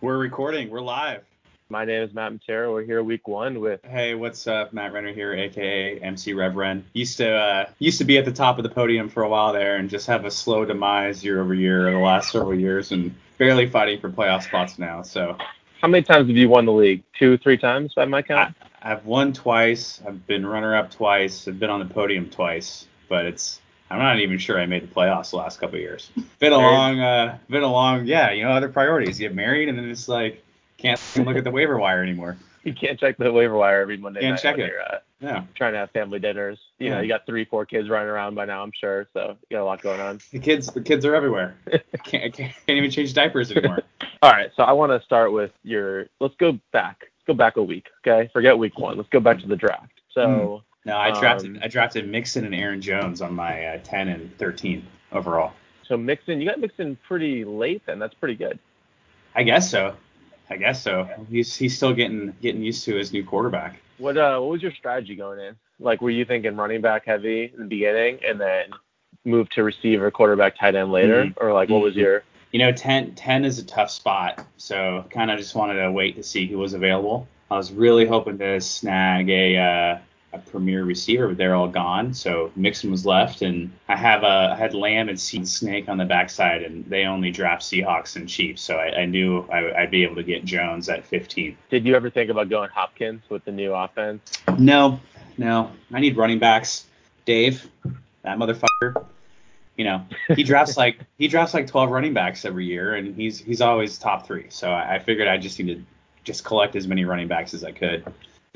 We're recording. We're live. My name is Matt Matera. We're here week one with. Hey, what's up? Matt Renner here, aka MC Rev Ren. Used to uh, used to be at the top of the podium for a while there, and just have a slow demise year over year the last several years, and barely fighting for playoff spots now. So. How many times have you won the league? Two, three times by my count. I, I've won twice. I've been runner up twice. I've been on the podium twice, but it's I'm not even sure I made the playoffs the last couple of years. Been a long, uh, been a long, yeah, you know, other priorities. You get married, and then it's like can't look at the waiver wire anymore. You can't check the waiver wire every Monday Can't night check it. you're uh, Yeah, trying to have family dinners. You know, you got three, four kids running around by now, I'm sure. So you got a lot going on. the kids, the kids are everywhere. I can't, I can't, can't even change diapers anymore. All right, so I want to start with your. Let's go back. Let's go back a week. Okay, forget week one. Let's go back to the draft. So. No, I drafted, Um, I drafted Mixon and Aaron Jones on my uh, 10 and 13 overall. So Mixon, you got Mixon pretty late then. That's pretty good. I guess so. I guess so. He's he's still getting getting used to his new quarterback. What uh what was your strategy going in? Like were you thinking running back heavy in the beginning and then move to receiver, quarterback, tight end later? Mhm. Or like what was Mhm. your You know, 10, 10 is a tough spot, so kind of just wanted to wait to see who was available. I was really hoping to snag a uh, a premier receiver, but they're all gone. So Mixon was left, and I have a I had Lamb and Snake on the backside, and they only draft Seahawks and Chiefs, so I, I knew I, I'd be able to get Jones at 15. did you ever think about going Hopkins with the new offense? No, no, I need running backs. Dave, that motherfucker. You know, he drafts like he drafts like 12 running backs every year, and he's he's always top three. So I, I figured I just need to just collect as many running backs as I could,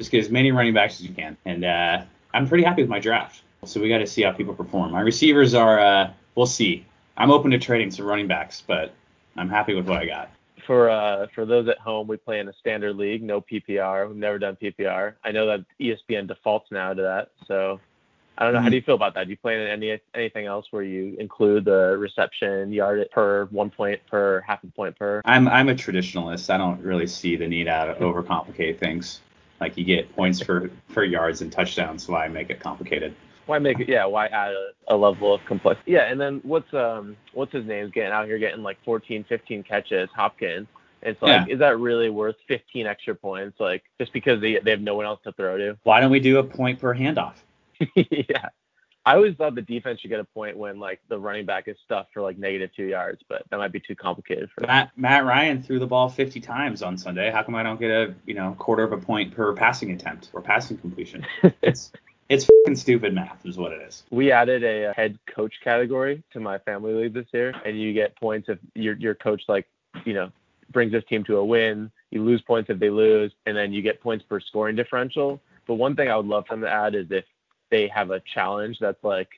just get as many running backs as you can, and uh, I'm pretty happy with my draft. So we got to see how people perform. My receivers are, uh, we'll see. I'm open to trading some running backs, but I'm happy with what I got. For uh for those at home, we play in a standard league, no PPR. We've never done PPR. I know that ESPN defaults now to that, so I don't know. How do you feel about that? Do you play in any anything else where you include the reception yard per one point per half a point per? I'm I'm a traditionalist. I don't really see the need out of overcomplicate things. Like you get points for for yards and touchdowns, I make it complicated. Why make it? Yeah, why add a, a level of complexity? Yeah, and then what's um what's his name's getting out here getting like 14, 15 catches, Hopkins. It's like, is that really worth 15 extra points? Like just because they they have no one else to throw to? Why don't we do a point per handoff? yeah. I always thought the defense should get a point when like the running back is stuffed for like negative two yards, but that might be too complicated for Matt Matt Ryan threw the ball 50 times on Sunday. How come I don't get a you know quarter of a point per passing attempt or passing completion? It's it's fucking stupid math, is what it is. We added a uh, head coach category to my family league this year, and you get points if your your coach like you know brings his team to a win. You lose points if they lose, and then you get points per scoring differential. But one thing I would love them to add is if they have a challenge that's like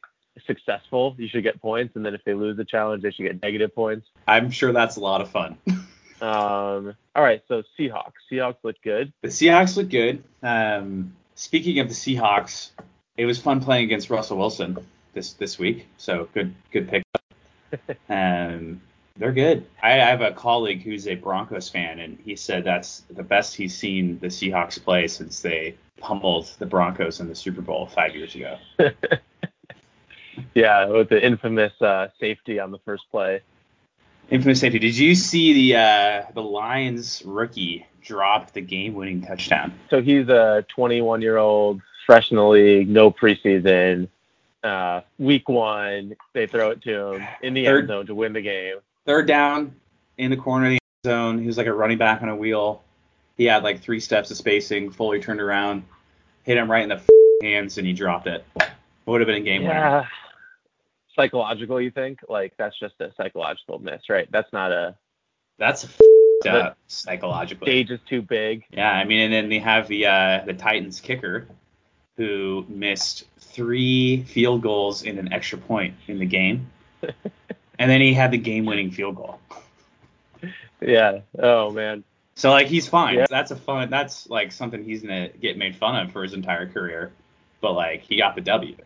successful, you should get points, and then if they lose the challenge, they should get negative points. I'm sure that's a lot of fun. Um, all right, so Seahawks. Seahawks look good. The Seahawks look good. Um, speaking of the Seahawks, it was fun playing against Russell Wilson this this week. So good good pick. um, they're good. I, I have a colleague who's a Broncos fan, and he said that's the best he's seen the Seahawks play since they pummeled the Broncos in the Super Bowl five years ago. Yeah, with the infamous uh, safety on the first play. Infamous safety. Did you see the uh, the Lions rookie drop the game-winning touchdown? So he's a 21 year old, fresh in the league, no preseason. Uh, week one, they throw it to him in the Third- end zone to win the game. third down in the corner of the end zone. He was like a running back on a wheel. He had like three steps of spacing, fully turned around, hit him right in the f- hands, and he dropped it. Would have been a game winner. Psychological, you think? Like that's just a psychological miss, right? That's not a That's f- up psychologically. stage is too big. Yeah, I mean, and then they have the uh, the Titans kicker who missed three field goals in an extra point in the game, and then he had the game-winning field goal. Yeah. Oh man. So like he's fine. Yeah. That's a fun. That's like something he's gonna get made fun of for his entire career. But like he got the W.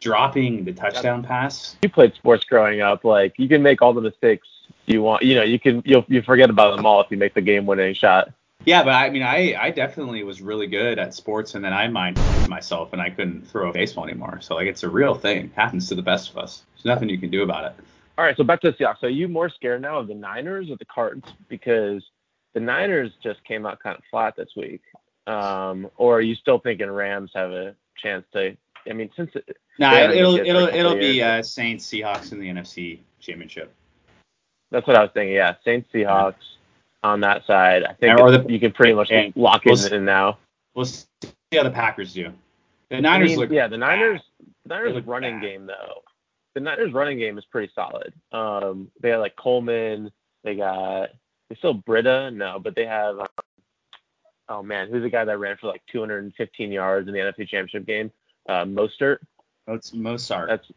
Dropping the touchdown pass. You played sports growing up. Like you can make all the mistakes you want. You know, you can you'll you forget about them all if you make the game winning shot. Yeah, but I mean, I I definitely was really good at sports, and then I mind myself, and I couldn't throw a baseball anymore. So like it's a real thing. happens to the best of us. There's nothing you can do about it. All right, so back to the Seahawks. Are you more scared now of the Niners or the Cards? Because the Niners just came out kind of flat this week. Um, or are you still thinking Rams have a chance to? I mean, since it, No, haven't it'll been good for a it'll it'll be uh, Saints Seahawks in the NFC Championship. that's what I was thinking. Yeah, Saints Seahawks on that side. I think Or the- you can pretty much and lock we'll in, in now. We'll see how the Packers do. The I Niners mean, look yeah, the Niners, the Niners look running bad. game though. The Niners running game is pretty solid. Um, they have like Coleman. They got they still Breida, no, but they have. Um, oh man, who's the guy that ran for like 215 yards in the NFC Championship game? Uh, Mostert. It's Mozart, That's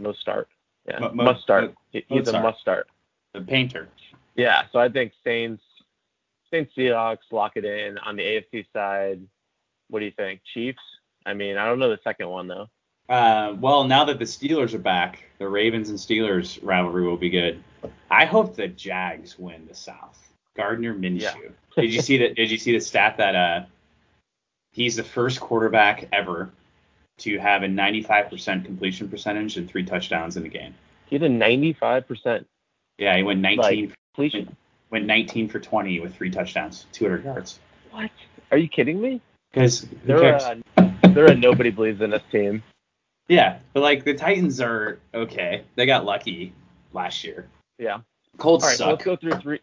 Mostart. Yeah, Mo- Mo- must start. Mo- He's a Mozart. must start. the painter. Yeah, so I think Saints, Saints Seahawks lock it in on the AFC side. What do you think, Chiefs? I mean, I don't know the second one though. Uh, well, now that the Steelers are back, the Ravens and Steelers rivalry will be good. I hope the Jags win the South. Gardner Minshew. Yeah. did you see that? Did you see the stat that uh, he's the first quarterback ever to have a 95% completion percentage and three touchdowns in a game? He had a 95% Yeah, he went 19 completion. went 19 for 20 with three touchdowns, 200 yards. What? Are you kidding me? Because They're they're a nobody believes in us team. Yeah, but like the Titans are okay. They got lucky last year. Yeah. Colts All right, so suck. let's go through three.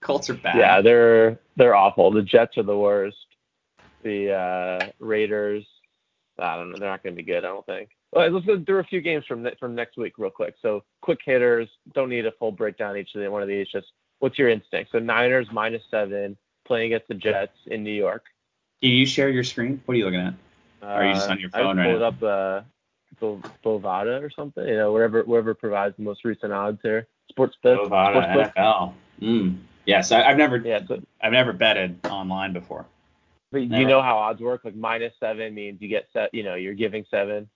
Colts are bad. Yeah, they're they're awful. The Jets are the worst. The uh, Raiders, I don't know. They're not going to be good. I don't think. All right, let's go through a few games from from next week real quick. So quick hitters. Don't need a full breakdown each of the one of these. Just what's your instinct? So Niners minus seven playing against the Jets in New York. Can you share your screen? What are you looking at? Are you just on your phone I right pulled now? up uh, Bo- Bovada or something. You know, whatever whoever provides the most recent odds here. Sports book. Bovada. NFL. Mm. Yes, I, I've never Yeah. So, I've never betted online before. but you know how odds work? Like minus seven means you get set. You know, you're giving seven.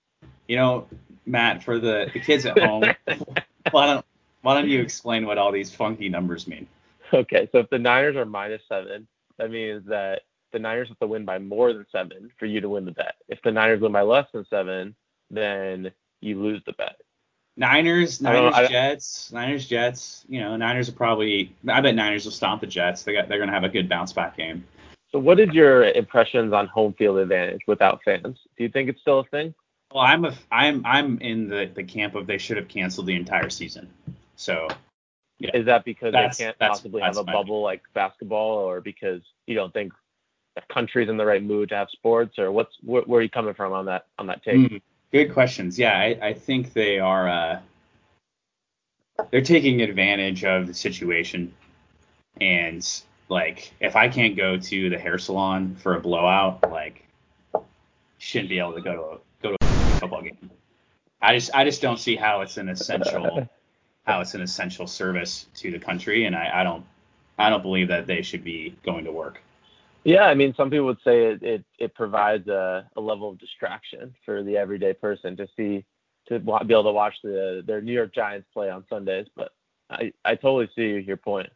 You know, Matt, for the, the kids at home, why don't why don't you explain what all these funky numbers mean? Okay, so if the Niners are minus seven, that means that the Niners have to win by more than seven for you to win the bet. If the Niners win by less than seven, then you lose the bet. Niners, Niners, I- Jets, Niners, Jets. You know, Niners are probably. I bet Niners will stomp the Jets. They got they're gonna have a good bounce back game. So what is your impressions on home field advantage without fans? Do you think it's still a thing? Well, I'm a I'm I'm in the the camp of they should have canceled the entire season. So Yeah. Is that because That's- they can't that's- possibly have a bubble like basketball, or because you don't think country's in the right mood to have sports, or what's where, where are you coming from on that on that take? Mm, good questions. Yeah, I, I think they are. Uh, they're taking advantage of the situation, and like if I can't go to the hair salon for a blowout, like shouldn't be able to go to a, go to a football game. I just I just don't see how it's an essential how it's an essential service to the country, and I, I don't I don't believe that they should be going to work. Yeah, I mean, some people would say it it, it provides a, a level of distraction for the everyday person to see to be able to watch the their New York Giants play on Sundays. But I I totally see your point.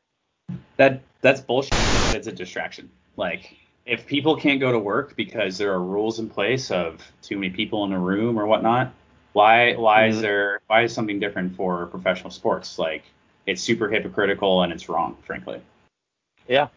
That that's bullshit. It's a distraction. Like if people can't go to work because there are rules in place of too many people in a room or whatnot, why why is Mhm. there why is something different for professional sports? Like it's super hypocritical and it's wrong, frankly. Yeah.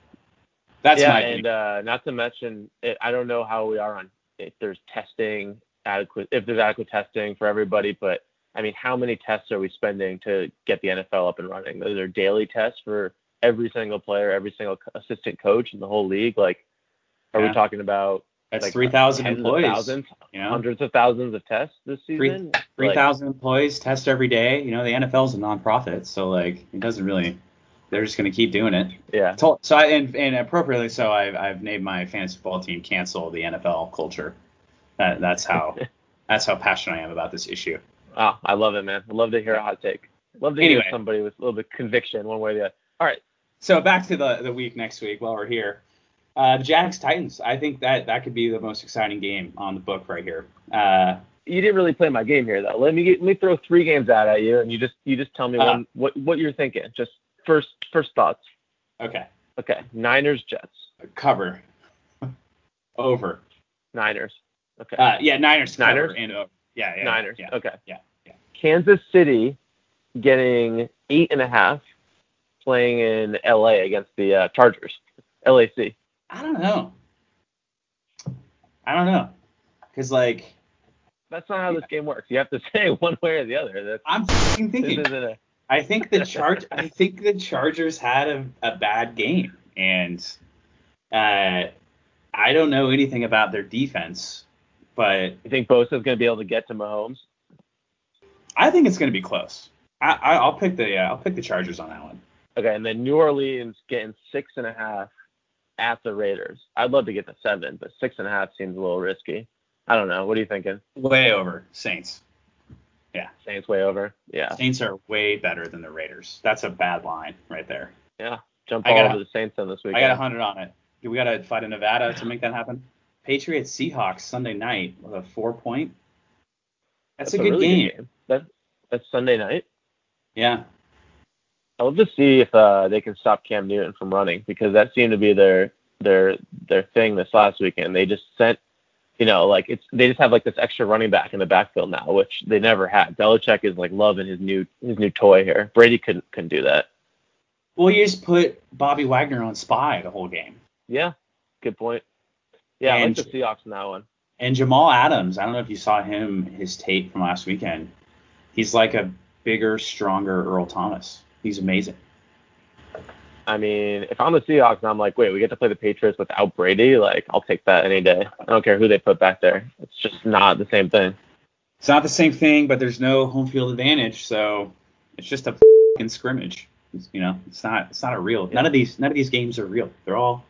That's yeah, and uh, not to mention, it, I don't know how we are on if there's testing adequate, if there's adequate testing for everybody, but I mean, how many tests are we spending to get the NFL up and running? Those are daily tests for every single player, every single assistant coach in the whole league. Like, are Yeah. we talking about That's like three thousand tens of employees. thousands, You know, hundreds of thousands of tests this season? three Like, employees test every day. You know, the NFL is a nonprofit, so like it doesn't really. They're just gonna keep doing it. yeah. So, so I, and, and appropriately so, I've, I've named my fantasy football team cancel the NFL culture. That, that's how that's how passionate I am about this issue. Oh, I love it, man. I love to hear a hot take. Love to Anyway. hear somebody with a little bit of conviction, one way or the other. All right. So back to the, the week next week while we're here. Uh, the Jags Titans. I think that that could be the most exciting game on the book right here. Uh, you didn't really play my game here though. Let me get, let me throw three games out at you, and you just you just tell me one what what you're thinking. Just first first thoughts. okay, Okay, Niners Jets. cover over. Niners. Okay. Uh, yeah, Niners. Niners? and over. Yeah, yeah, Niners. Yeah, okay. yeah, yeah. Kansas City getting eight and a half playing in LA against the uh, Chargers. LAC. I don't know. I don't know. Cause like That's not how this game works. You have to say one way or the other. That's, I'm fucking this thinking. isn't a, I think the charge. I think the Chargers had a, a bad game, and uh, I don't know anything about their defense, but you think Bosa's going to be able to get to Mahomes? I think it's going to be close. I, I, I'll pick the uh, I'll pick the Chargers on that one. Okay, and then New Orleans getting six and a half at the Raiders. I'd love to get to seven, but six and a half seems a little risky. I don't know. What are you thinking? Way over Saints. Saints way over. Yeah, Saints are way better than the Raiders. That's a bad line right there. yeah. Jump all gotta- over the Saints on this weekend. I got a hundred on it. Do we got to fight in Nevada to make that happen? Patriots Seahawks Sunday night with a four point. That's, a good really game. Good game. That, that's Sunday night. Yeah. I love to see if uh, they can stop Cam Newton from running because that seemed to be their their their thing this last weekend. They just sent, you know, like it's they just have like this extra running back in the backfield now, which they never had. Belichick is like loving his new his new toy here. Brady couldn't couldn't do that. Well, you just put Bobby Wagner on spy the whole game. Yeah, good point. Yeah, And- I like the Seahawks in that one. And Jamal Adams, I don't know if you saw him, his tape from last weekend. He's like a bigger, stronger Earl Thomas. He's amazing. I mean, if I'm the Seahawks and I'm like, wait, we get to play the Patriots without Brady, like I'll take that any day. I don't care who they put back there. It's just not the same thing. It's not the same thing, but there's no home field advantage, so it's just a fing scrimmage. It's, you know, it's not it's not a real. None of these none of these games are real. They're all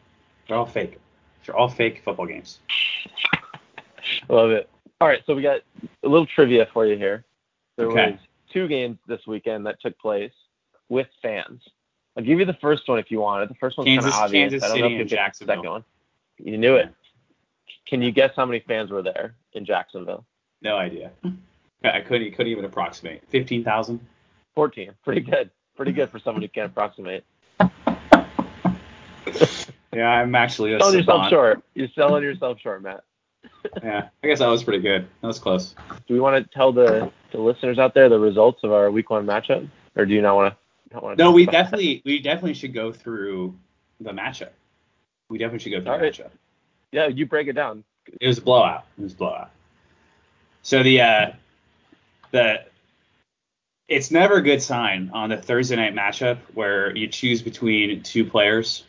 they're all fake. They're all fake football games. Love it. All right, so we got a little trivia for you here. There Okay. was two games this weekend that took place with fans. I'll give you the first one if you want it. The first one's kind of obvious. Kansas I don't City know if you'll and get the Jacksonville. second one. You knew it. Can you guess how many fans were there in Jacksonville? No idea. I couldn't couldn't even approximate. Fifteen thousand. 14. Pretty good. Pretty good for someone who can't approximate. Yeah, I'm actually a Selling yourself short. You're selling yourself short, Matt. Yeah, I guess that was pretty good. That was close. Do we want to tell the, the listeners out there the results of our week one matchup, or do you not want to? No, we definitely we definitely should go through the matchup. We definitely should go through All the right. matchup. Yeah, you break it down. It was a blowout. It was a blowout. So the uh the it's never a good sign on the Thursday night matchup where you choose between two players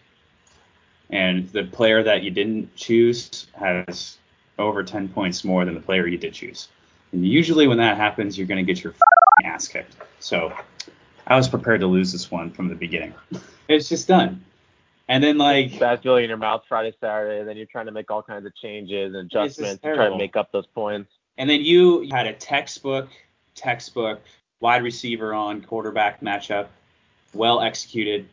and the player that you didn't choose has over 10 points more than the player you did choose. And usually when that happens, you're going to get your ass kicked. So I was prepared to lose this one from the beginning. It's just done. And then like bad feeling in your mouth Friday, Saturday, and then you're trying to make all kinds of changes and adjustments to try to make up those points. And then you had a textbook, textbook wide receiver on quarterback matchup, well executed.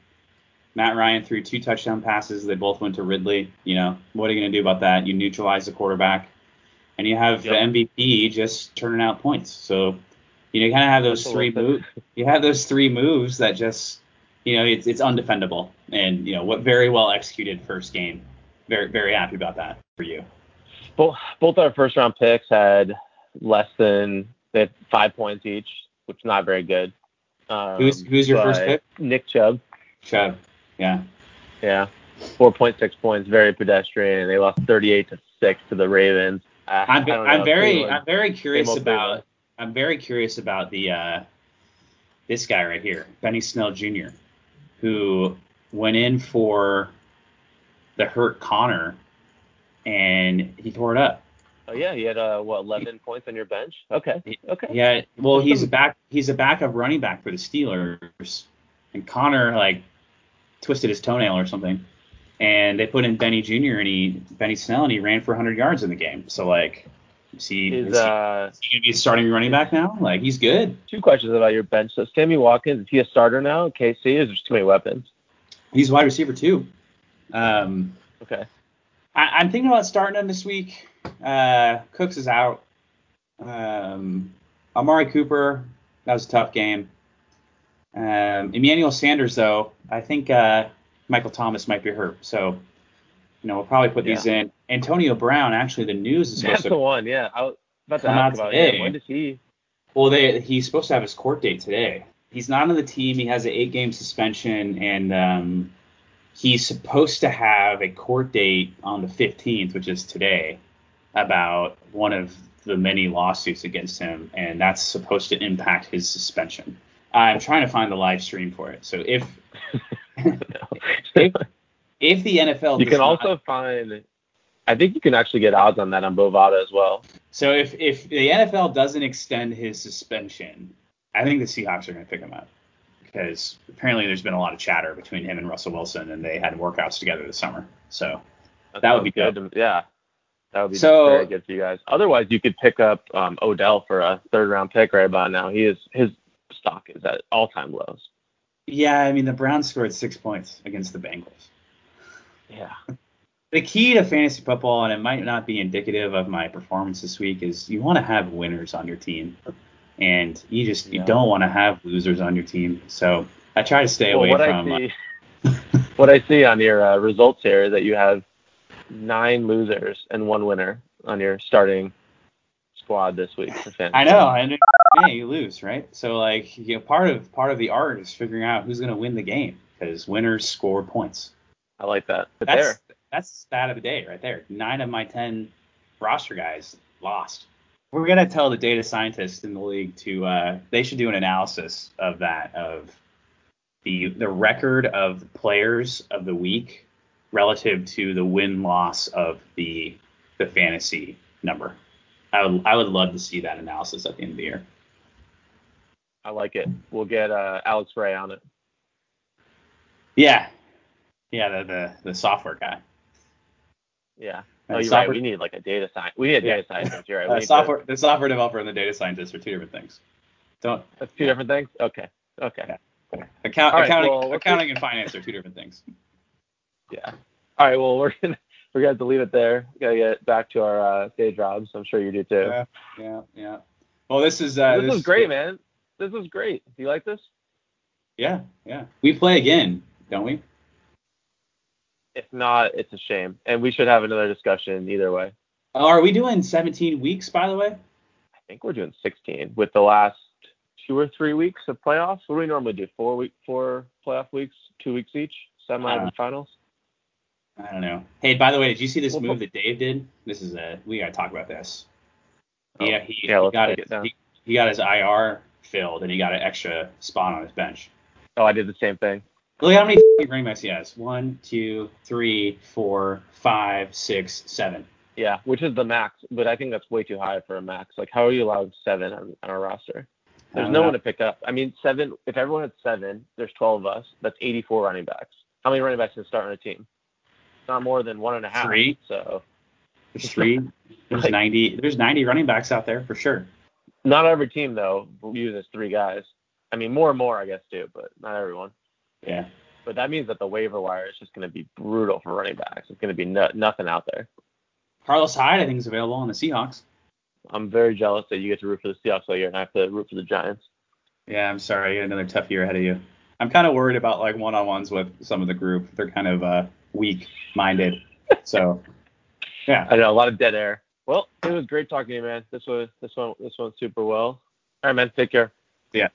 Matt Ryan threw two touchdown passes. They both went to Ridley. You know, what are you going to do about that? You neutralize the quarterback. And you have Yep. the MVP just turning out points. So, you know, you kind of have those three moves. You have those three moves that just, you know, it's it's undefendable. And, you know, what very well executed first game. Very, very happy about that for you. Both both our first round picks had less than they had five points each, which is not very good. Um, Who's- who's your first pick? Nick Chubb. Chubb. Yeah. Yeah, 4.6 points, very pedestrian. They lost 38 to six to the Ravens. Uh, I'm, I I'm very Cleveland- I'm very curious about Cleveland. I'm very curious about the uh, this guy right here, Benny Snell Jr., who went in for the hurt Conner and he tore it up. Oh yeah, he had uh, what 11 points on your bench? Okay, okay. Yeah, well he's a back he's a backup running back for the Steelers, and Conner like twisted his toenail or something, and they put in Benny Jr. and he Benny Snell and he ran for 100 yards in the game. So like, is he, Is is he, uh is he gonna be starting running back now? Like he's good. two questions about your bench. So Sammy Watkins, is he a starter now? KC, is there too many weapons? He's wide receiver too. Um, Okay. I, I'm thinking about starting him this week. Uh, Cooks is out. Um, Amari Cooper, that was a tough game. Um, Emmanuel Sanders, though, I think uh, Michael Thomas might be hurt. So, you know, we'll probably put these in. Antonio Brown, actually, the news is supposed to. That's the one. Yeah, I was about to ask about today. him. When does he? Well, they, he's supposed to have his court date today. he's not on the team. He has an eight game suspension, and um, he's supposed to have a court date on the 15th, which is today, about one of the many lawsuits against him, and that's supposed to impact his suspension. I'm trying to find the live stream for it. So if if, if the NFL You can not- also find. I think you can actually get odds on that on Bovada as well. so if if the NFL doesn't extend his suspension, I think the Seahawks are going to pick him up because apparently there's been a lot of chatter between him and Russell Wilson, and they had workouts together this summer. So That would be sounds good. Yeah, that would be So- very good for you guys. Otherwise, you could pick up um, Odell for a third round pick right about now. He is his stock is at all time lows. yeah, I mean the Browns scored six points against the Bengals. Yeah. The key to fantasy football, and it might not be indicative of my performance this week, is you want to have winners on your team, and you just you Yeah. don't want to have losers on your team. So I try to stay Well, away from. uh, I see, what I see on your uh, results here is that you have nine losers and one winner on your starting squad this week for fantasy. I know, and yeah, you lose, right? So like, you know, part of part of the art is figuring out who's going to win the game because winners score points. I like that. But That's there, that's the stat of the day right there. Nine of my ten roster guys lost. We're gonna tell the data scientists in the league to uh, they should do an analysis of that of the the record of the players of the week relative to the win loss of the the fantasy number. I would I would love to see that analysis at the end of the year. I like it. We'll get uh, Alex Ray on it. Yeah, yeah, the the, the software guy. Yeah. Uh, Oh, you're software- right. We need like a data science. We need a Yeah. data scientist. You're right. Uh, need to- software the software developer and the data scientist are two different things. Don't That's two different things. Okay. Okay. Yeah. Account, right, accounting, well, accounting and finance are two different things. Yeah. All right. Well, we're gonna we're gonna have to leave it there. We gotta get back to our uh, day jobs. I'm sure you do too. Yeah, yeah, yeah. Well, this is uh, this, is great, man. This is great. Do you like this? Yeah, yeah. We play again, don't we? If not, it's a shame. And we should have another discussion either way. Are we doing 17 weeks, by the way? I think we're doing 16 with the last two or three weeks of playoffs. What do we normally do? Four week, four playoff weeks, two weeks each, semi and finals. I don't know. Hey, by the way, did you see this move that Dave did? This is a we gotta talk about this. Oh, yeah, he, yeah, he got his, it he, he got his IR filled and he got an extra spot on his bench. Oh, I did the same thing. Look how many running backs he has. One, two, three, four, five, six, seven. Yeah, which is the max, but I think that's way too high for a max. Like, how are you allowed seven on, on our roster? There's no know. one to pick up. I mean, seven. If everyone had seven, there's 12 of us. That's 84 running backs. How many running backs can start on a team? It's not more than one and a half. Three. So There's three. There's Like- 90. There's 90 running backs out there for sure. not every team though uses three guys. I mean, more and more, I guess, too, but not everyone. Yeah. But that means that the waiver wire is just going to be brutal for running backs. It's going to be no, nothing out there. Carlos Hyde, I think, is available on the Seahawks. I'm very jealous that you get to root for the Seahawks all year and I have to root for the Giants. Yeah, I'm sorry. You got another tough year ahead of you. I'm kind of worried about like one-on-ones with some of the group. They're kind of uh, weak-minded. So, yeah. I know a lot of dead air. Well, it was great talking to you, man. This was this one this went super well. All right, man. Take care. Yeah.